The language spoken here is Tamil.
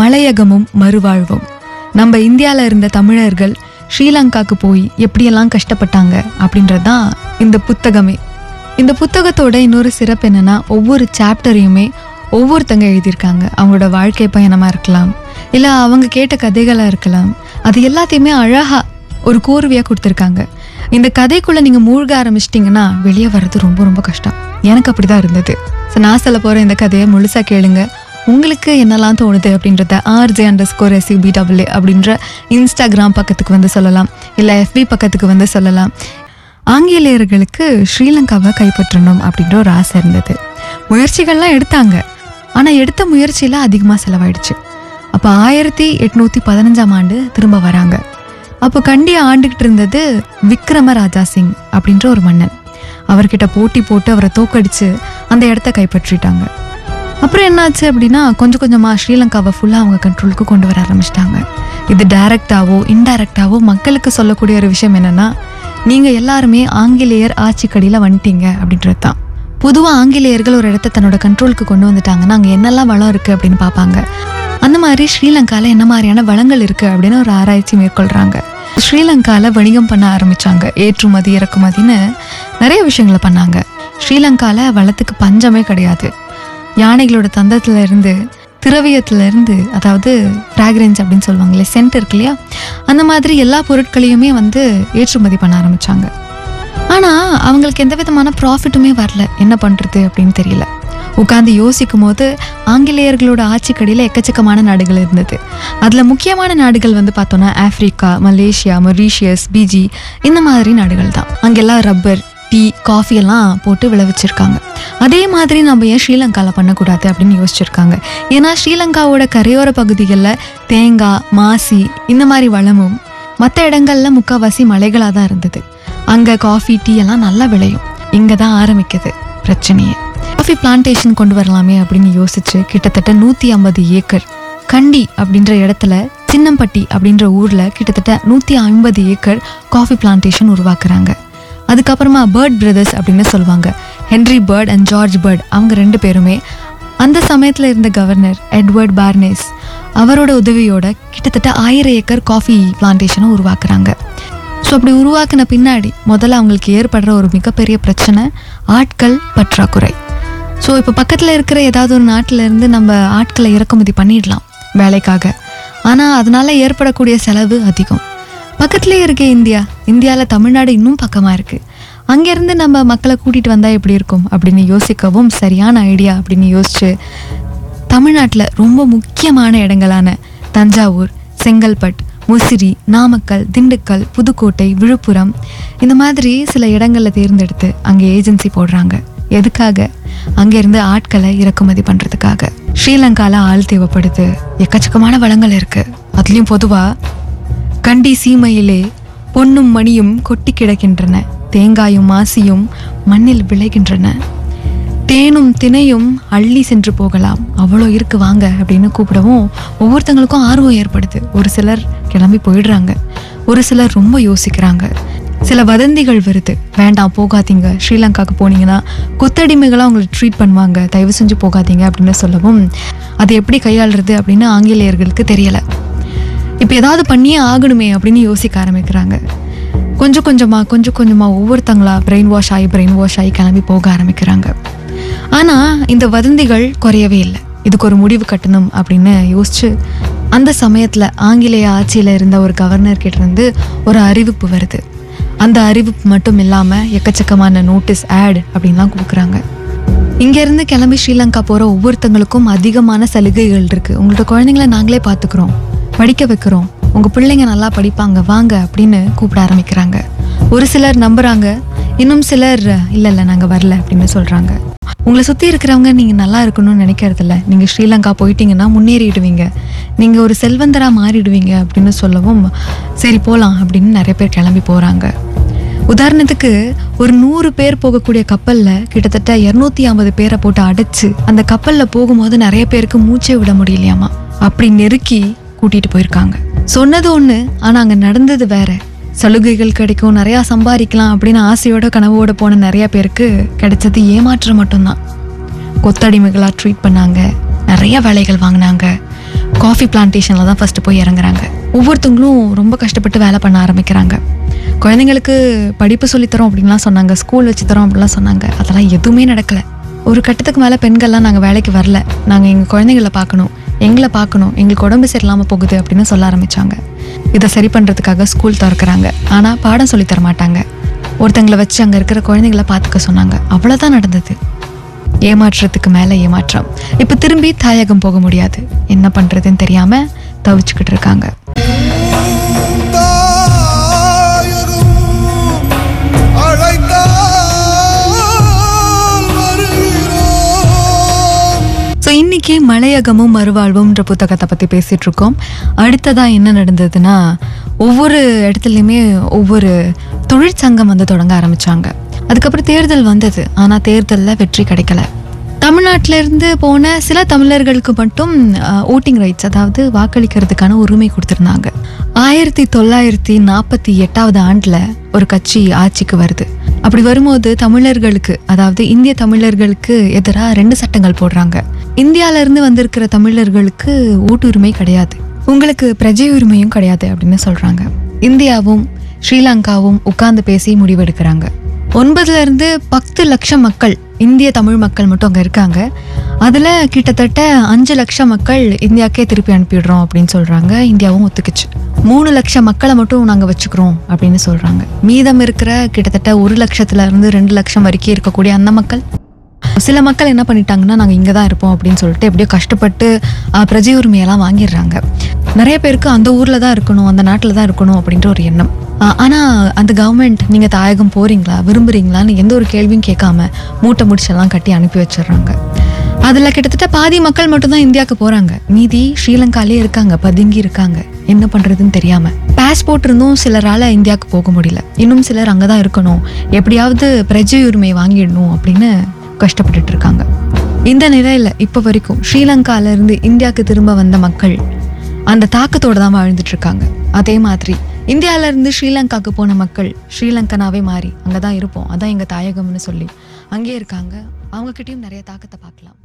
மலையகமும் மறுவாழ்வும். நம்ம இந்தியாவில் இருந்த தமிழர்கள் ஸ்ரீலங்காக்கு போய் எப்படியெல்லாம் கஷ்டப்பட்டாங்க அப்படின்றது தான் இந்த புத்தகமே. இந்த புத்தகத்தோட இன்னொரு சிறப்பு என்னென்னா ஒவ்வொரு சாப்டரையுமே ஒவ்வொருத்தங்க எழுதியிருக்காங்க. அவங்களோட வாழ்க்கை பயணமாக இருக்கலாம் இல்லை அவங்க கேட்ட கதைகளாக இருக்கலாம். அது எல்லாத்தையுமே அழகாக ஒரு கோர்வையாக கொடுத்துருக்காங்க. இந்த கதைக்குள்ளே நீங்கள் மூழ்க ஆரம்பிச்சிட்டிங்கன்னா வெளியே வர்றது ரொம்ப ரொம்ப கஷ்டம். எனக்கு அப்படி தான் இருந்தது. ஸோ நான் சொல்ல போகிற இந்த கதையை முழுசாக கேளுங்க. உங்களுக்கு என்னெல்லாம் தோணுது அப்படின்றத RJ underscore SUB W அப்படின்ற இன்ஸ்டாகிராம் பக்கத்துக்கு வந்து சொல்லலாம். இல்லை எஃபி பக்கத்துக்கு வந்து சொல்லலாம். ஆங்கிலேயர்களுக்கு ஸ்ரீலங்காவை கைப்பற்றணும் அப்படின்ற ஒரு ஆசை இருந்தது. முயற்சிகள்லாம் எடுத்தாங்க. ஆனால் எடுத்த முயற்சியில் அதிகமாக செலவாயிடுச்சு. அப்போ ஆயிரத்தி எட்நூற்றி பதினஞ்சாம் ஆண்டு திரும்ப வராங்க. அப்போ கண்டியை ஆண்டுகிட்டு இருந்தது விக்ரம ராஜா சிங் அப்படின்ற ஒரு மன்னன். அவர்கிட்ட போட்டி போட்டு அவரை தோக்கடிச்சு அந்த இடத்த கைப்பற்றிட்டாங்க. அப்புறம் என்னாச்சு அப்படின்னா கொஞ்சம் கொஞ்சமாக ஸ்ரீலங்காவை ஃபுல்லாக அவங்க கண்ட்ரோலுக்கு கொண்டு வர ஆரம்பிச்சிட்டாங்க. இது டைரக்டாவோ இன்டைரக்டாவோ மக்களுக்கு சொல்லக்கூடிய ஒரு விஷயம் என்னன்னா நீங்கள் எல்லாருமே ஆங்கிலேயர் ஆட்சிக்கடியில் வந்துட்டீங்க அப்படின்றது தான். பொதுவாக ஆங்கிலேயர்கள் ஒரு இடத்த தன்னோட கண்ட்ரோலுக்கு கொண்டு வந்துட்டாங்கன்னா அங்கே என்னெல்லாம் வளம் இருக்குது அப்படின்னு பார்ப்பாங்க. அந்த மாதிரி ஸ்ரீலங்காவில் என்ன மாதிரியான வளங்கள் இருக்குது அப்படின்னு ஒரு ஆராய்ச்சி மேற்கொள்கிறாங்க ஸ்ரீலங்காவில் வணிகம் பண்ண ஆரம்பிச்சாங்க. ஏற்றுமதி இறக்குமதின்னு நிறைய விஷயங்களை பண்ணாங்க. ஸ்ரீலங்காவில் வளத்துக்கு பஞ்சமே கிடையாது. யானைகளோட தந்தத்துல இருந்து திரவியத்துல இருந்து அதாவது ஃப்ராக்ரன்ஸ் அப்படின்னு சொல்லுவாங்களே சென்ட் இருக்கு இல்லையா? அந்த மாதிரி எல்லா பொருட்களையுமே வந்து ஏற்றுமதி பண்ண ஆரம்பிச்சாங்க. ஆனால் அவங்களுக்கு எந்த விதமான ப்ராஃபிட்டுமே வரல. என்ன பண்ணுறது அப்படின்னு தெரியல. உட்காந்து யோசிக்கும் போது ஆங்கிலேயர்களோட ஆட்சிக்கடியில் எக்கச்சக்கமான நாடுகள் இருந்தது. அதில் முக்கியமான நாடுகள் வந்து பார்த்தோன்னா ஆப்பிரிக்கா மலேசியா மொரீஷியஸ் பிஜி இந்த மாதிரி நாடுகள் தான். அங்கெல்லாம் ரப்பர் டீ காஃபி எல்லாம் போட்டு விளைவிச்சிருக்காங்க. அதே மாதிரி நம்ம ஏன் ஸ்ரீலங்காவில் பண்ணக்கூடாது அப்படின்னு யோசிச்சிருக்காங்க. ஏன்னா ஸ்ரீலங்காவோட கரையோர பகுதிகளில் தேங்காய் மாசி இந்த மாதிரி வளமும் மற்ற இடங்கள்ல முக்கால்வாசி மலைகளாக தான் இருந்தது. அங்கே காஃபி டீ எல்லாம் நல்லா விளையும். இங்கே தான் ஆரம்பிக்குது பிரச்சனையே. காஃபி பிளான்டேஷன் கொண்டு வரலாமே அப்படின்னு யோசிச்சு கிட்டத்தட்ட நூற்றி ஐம்பது ஏக்கர் கண்டி அப்படின்ற இடத்துல சின்னம்பட்டி அப்படின்ற ஊரில் கிட்டத்தட்ட நூற்றி ஐம்பது ஏக்கர் காஃபி பிளான்டேஷன் உருவாக்குறாங்க. அதுக்கப்புறமா பேர்ட் பிரதர்ஸ் அப்படின்னு சொல்லுவாங்க. Henry Bird and George Bird அவங்க ரெண்டு பேருமே. அந்த சமயத்தில் இருந்த கவர்னர் எட்வர்ட் பார்னேஸ் அவரோட உதவியோட கிட்டத்தட்ட ஆயிரம் ஏக்கர் காஃபி பிளான்டேஷனை உருவாக்குறாங்க. ஸோ அப்படி உருவாக்கின பின்னாடி முதல்ல அவங்களுக்கு ஏற்படுற ஒரு மிகப்பெரிய பிரச்சனை ஆட்கள் பற்றாக்குறை. ஸோ இப்போ பக்கத்தில் இருக்கிற ஏதாவது ஒரு நாட்டிலேருந்து நம்ம ஆட்களை இறக்குமதி பண்ணிடலாம் வேலைக்காக. ஆனால் அதனால ஏற்படக்கூடிய செலவு அதிகம். பக்கத்துலேயே இருக்கே இந்தியா. இந்தியாவில் தமிழ்நாடு இன்னும் பக்கமாக இருக்குது அங்கேருந்து நம்ம மக்களை கூட்டிகிட்டு வந்தால் எப்படி இருக்கும்? அப்படின்னு யோசிக்கவும் சரியான ஐடியா அப்படின்னு யோசிச்சு தமிழ்நாட்டில் ரொம்ப முக்கியமான இடங்களான தஞ்சாவூர் செங்கல்பட் முசிறி நாமக்கல் திண்டுக்கல் புதுக்கோட்டை விழுப்புரம் இந்த மாதிரி சில இடங்களில் தேர்ந்தெடுத்து அங்கே ஏஜென்சி போடுறாங்க. எதுக்காக? அங்கேருந்து ஆட்களை இறக்குமதி பண்ணுறதுக்காக ஸ்ரீலங்கால ஆள் தேவைப்படுது. எக்கச்சக்கமான வளங்கள் இருக்குது அதுலேயும் பொதுவாக கண்டி சீமையிலே பொன்னும் மணியும் கொட்டி கிடக்கின்றன. தேங்காயும் மாசியும் மண்ணில் விளைகின்றன. தேனும் தினையும் அள்ளி சென்று போகலாம். அவ்வளோ இருக்கு வாங்க அப்படின்னு கூப்பிடவும் ஒவ்வொருத்தங்களுக்கும் ஆர்வம் ஏற்படுது. ஒரு சிலர் கிளம்பி போயிடுறாங்க. ஒரு சிலர் ரொம்ப யோசிக்கிறாங்க. சில வதந்திகள் வருது. வேண்டாம் போகாதீங்க. ஸ்ரீலங்காவுக்கு போனீங்கன்னா கொத்தடிமைகளாக உங்களை ட்ரீட் பண்ணுவாங்க. தயவு செஞ்சு போகாதீங்க அப்படின்னு சொல்லவும் அதை எப்படி கையாளுறது அப்படின்னு ஆங்கிலேயர்களுக்கு தெரியலை. இப்போ ஏதாவது பண்ணியே ஆகணுமே அப்படின்னு யோசிக்க ஆரம்பிக்கிறாங்க. கொஞ்சம் கொஞ்சமாக கொஞ்சம் கொஞ்சமாக ஒவ்வொருத்தங்களா பிரெயின் வாஷ் ஆகி பிரெயின் வாஷ் ஆகி கிளம்பி போக ஆரம்பிக்கிறாங்க. ஆனால் இந்த வதந்திகள் குறையவே இல்லை. இதுக்கு ஒரு முடிவு கட்டணும் அப்படின்னு யோசிச்சு அந்த சமயத்தில் ஆங்கிலேய ஆட்சியில் இருந்த ஒரு கவர்னர் இருந்து ஒரு அறிவிப்பு வருது. அந்த அறிவிப்பு மட்டும் இல்லாமல் எக்கச்சக்கமான நோட்டீஸ் ஆட் அப்படின்லாம் கொடுக்குறாங்க. இங்கேருந்து கிளம்பி ஸ்ரீலங்கா போகிற ஒவ்வொருத்தங்களுக்கும் அதிகமான சலுகைகள் இருக்குது உங்களோட குழந்தைங்கள நாங்களே பார்த்துக்குறோம். படிக்க வைக்கிறோம். உங்கள் பிள்ளைங்க நல்லா படிப்பாங்க வாங்க அப்படின்னு கூப்பிட ஆரம்பிக்கிறாங்க. ஒரு சிலர் நம்புகிறாங்க இன்னும் சிலர் இல்லை இல்லை நாங்கள் வரல அப்படின்னு சொல்கிறாங்க உங்களை சுற்றி இருக்கிறவங்க நீங்கள் நல்லா இருக்கணும்னு நினைக்கிறதில்ல. நீங்கள் ஸ்ரீலங்கா போயிட்டீங்கன்னா முன்னேறிடுவீங்க. நீங்கள் ஒரு செல்வந்தராக மாறிடுவீங்க அப்படின்னு சொல்லவும் சரி போகலாம் அப்படின்னு நிறைய பேர் கிளம்பி போகிறாங்க உதாரணத்துக்கு ஒரு நூறு பேர் போகக்கூடிய கப்பலில் கிட்டத்தட்ட இரநூத்தி ஐம்பது பேரை போட்டு அடைச்சு அந்த கப்பலில் போகும்போது நிறைய பேருக்கு மூச்சே விட முடியலையாமா? அப்படி நெருக்கி கூட்டிட்டு போயிருக்காங்க. சொன்னது ஒன்று ஆனால் அங்கே நடந்தது வேற. சலுகைகள் கிடைக்கும் நிறையா சம்பாதிக்கலாம் அப்படின்னு ஆசையோட கனவோட போன நிறைய பேருக்கு கிடைச்சது ஏமாற்றம் மட்டும்தான். கொத்தடிமைகளாக ட்ரீட் பண்ணாங்க நிறைய வேலைகள் வாங்கினாங்க. காஃபி பிளான்டேஷனில் தான் ஃபஸ்ட்டு போய் இறங்குறாங்க. ஒவ்வொருத்தவங்களும் ரொம்ப கஷ்டப்பட்டு வேலை பண்ண ஆரம்பிக்கிறாங்க. குழந்தைங்களுக்கு படிப்பு சொல்லித்தரோம் அப்படின்லாம் சொன்னாங்க ஸ்கூல் வச்சு தரோம் அப்படிலாம் சொன்னாங்க. அதெல்லாம் எதுவுமே நடக்கலை. ஒரு கட்டத்துக்கு மேலே பெண்கள்லாம் நாங்கள் வேலைக்கு வரல. நாங்கள் எங்கள் குழந்தைங்கள பார்க்கணும். எங்களை பார்க்கணும். எங்களுக்கு உடம்பு சரியில்லாமல் போகுது அப்படின்னு சொல்ல ஆரம்பித்தாங்க இதை சரி பண்ணுறதுக்காக ஸ்கூல் திறக்கிறாங்க. ஆனால் பாடம் சொல்லித் தர மாட்டாங்க. ஒருத்தங்களை வச்சு அங்கே இருக்கிற குழந்தைங்கள பார்த்துக்க சொன்னாங்க. அவ்வளோதான் நடந்தது. ஏமாற்றத்துக்கு மேலே ஏமாற்றம். இப்போ திரும்பி தாயகம் போக முடியாது. என்ன பண்ணுறதுன்னு தெரியாமல் தவிச்சுக்கிட்டு இருக்காங்க. இன்னைக்கு மலையகமும் மறுவாழ்வும்ன்ற புத்தகத்தை பற்றி பேசிகிட்டு இருக்கோம் அடுத்ததாக என்ன நடந்ததுன்னா ஒவ்வொரு இடத்துலையுமே ஒவ்வொரு தொழிற்சங்கம் வந்து தொடங்க ஆரம்பிச்சாங்க. அதுக்கப்புறம் தேர்தல் வந்தது. ஆனால் தேர்தலில் வெற்றி கிடைக்கல. தமிழ்நாட்டிலிருந்து போன சில தமிழர்களுக்கு மட்டும் ஓட்டிங் ரைட்ஸ் அதாவது வாக்களிக்கிறதுக்கான உரிமை கொடுத்துருந்தாங்க. ஆயிரத்தி தொள்ளாயிரத்தி நாற்பத்தி எட்டாவது ஆண்டில் ஒரு கட்சி ஆட்சிக்கு வருது. அப்படி வரும்போது தமிழர்களுக்கு அதாவது இந்திய தமிழர்களுக்கு எதிராக ரெண்டு சட்டங்கள் போடுறாங்க. இந்தியாவிலேருந்து வந்திருக்கிற தமிழர்களுக்கு ஊட்டுரிமை கிடையாது. உங்களுக்கு பிரஜை உரிமையும் கிடையாது அப்படின்னு சொல்கிறாங்க இந்தியாவும் ஸ்ரீலங்காவும் உட்கார்ந்து பேசி முடிவெடுக்கிறாங்க. ஒன்பதுலேருந்து பத்து லட்சம் மக்கள் இந்திய தமிழ் மக்கள் மட்டும் அங்கே இருக்காங்க. அதில் கிட்டத்தட்ட அஞ்சு லட்சம் மக்கள் இந்தியாக்கே திருப்பி அனுப்பிடுறோம் அப்படின்னு சொல்கிறாங்க இந்தியாவும் ஒத்துக்குச்சு. மூணு லட்சம் மக்களை மட்டும் நாங்கள் வச்சுக்கிறோம் அப்படின்னு சொல்கிறாங்க மீதம் இருக்கிற கிட்டத்தட்ட ஒரு லட்சத்துல இருந்து ரெண்டு லட்சம் வரைக்கும் இருக்கக்கூடிய அந்த மக்கள். சில மக்கள் என்ன பண்ணிட்டாங்கன்னா நாங்கள் இங்கே தான் இருப்போம் அப்படின்னு சொல்லிட்டு எப்படியோ கஷ்டப்பட்டு பிரஜை உரிமையெல்லாம் வாங்கிடுறாங்க. நிறைய பேருக்கு அந்த ஊரில் தான் இருக்கணும் அந்த நாட்டில் தான் இருக்கணும் அப்படின்ற ஒரு எண்ணம். ஆனால் அந்த கவர்மெண்ட் நீங்கள் தாயகம் போகிறீங்களா விரும்புகிறீங்களான்னு எந்த ஒரு கேள்வியும் கேட்காம மூட்டை முடிச்செல்லாம் கட்டி அனுப்பி வச்சிடுறாங்க. அதில் கிட்டத்தட்ட பாதி மக்கள் மட்டும்தான் இந்தியாவுக்கு போகிறாங்க மீதி ஸ்ரீலங்காலே இருக்காங்க பதுங்கி இருக்காங்க. என்ன பண்ணுறதுன்னு தெரியாமல் பாஸ்போர்ட் இருந்தும் சிலரால் இந்தியாவுக்கு போக முடியல. இன்னும் சிலர் அங்கே தான் இருக்கணும். எப்படியாவது பிரஜை உரிமை வாங்கிடணும் அப்படின்னு கஷ்டப்பட்டுட்டு இருக்காங்க இந்த நிலையில் இப்போ வரைக்கும் ஸ்ரீலங்கால இருந்து இந்தியாவுக்கு திரும்ப வந்த மக்கள் அந்த தாக்கத்தோட தான் வாழ்ந்துட்டு இருக்காங்க அதே மாதிரி இந்தியால இருந்து ஸ்ரீலங்காக்கு போன மக்கள் ஸ்ரீலங்கனாவே மாறி அங்கே தான் இருப்போம். அதான் எங்கள் தாயகம்னு சொல்லி அங்கேயே இருக்காங்க. அவங்க கிட்டயும் நிறைய தாக்கத்தை பார்க்கலாம்.